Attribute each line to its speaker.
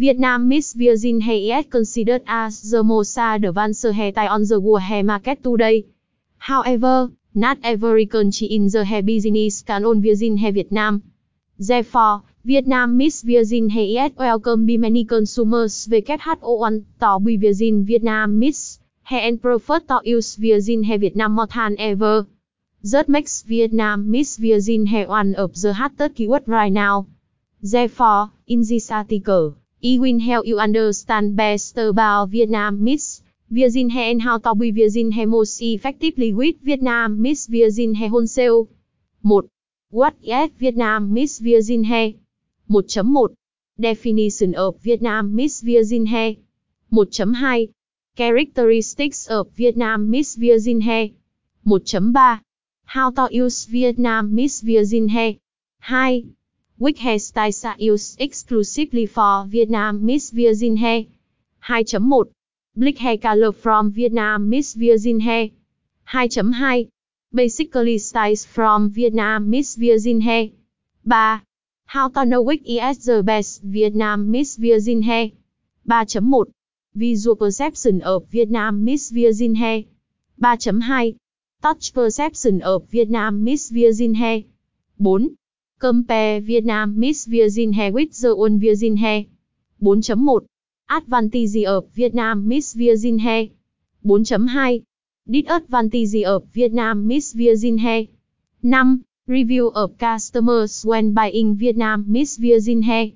Speaker 1: Vietnam Miss Virgin Hair is considered as the most advanced hairstyle on the world hair market today. However, not every country in the hair business can own Virgin Hair Vietnam. Therefore, Vietnam Miss Virgin Hair is welcome by many consumers. WHO want to be Virgin Vietnam Miss Hair and prefer to use Virgin Hair Vietnam more than ever. That makes Vietnam Miss Virgin Hair one of the hottest keywords right now. Therefore, in this article, I will help you understand best about Vietnam, Miss Virgin Hair and how to be Virgin Hair most effectively with Vietnam, Miss Virgin Hair Wholesale. 1. What is Vietnam, Miss Virgin Hair? 1.1 Definition of Vietnam, Miss Virgin Hair 1.2 Characteristics of Vietnam, Miss Virgin Hair 1.3 How to use Vietnam, Miss Virgin Hair 2. Which hairstyles are used exclusively for Vietnam, Miss Virgin Hair 2.1 Black hair color from Vietnam, Miss Virgin Hair 2.2 Basically styles from Vietnam, Miss Virgin Hair 3. How to know which is the best Vietnam, Miss Virgin Hair 3.1 Visual perception of Vietnam, Miss Virgin Hair 3.2 Touch perception of Vietnam, Miss Virgin Hair 4. Compare Vietnam Miss Virgin Hair with the own Virgin Hair 4.1 Advantage of Vietnam Miss Virgin Hair 4.2 Disadvantage of Vietnam Miss Virgin Hair 5. Review of customers when buying Vietnam Miss Virgin Hair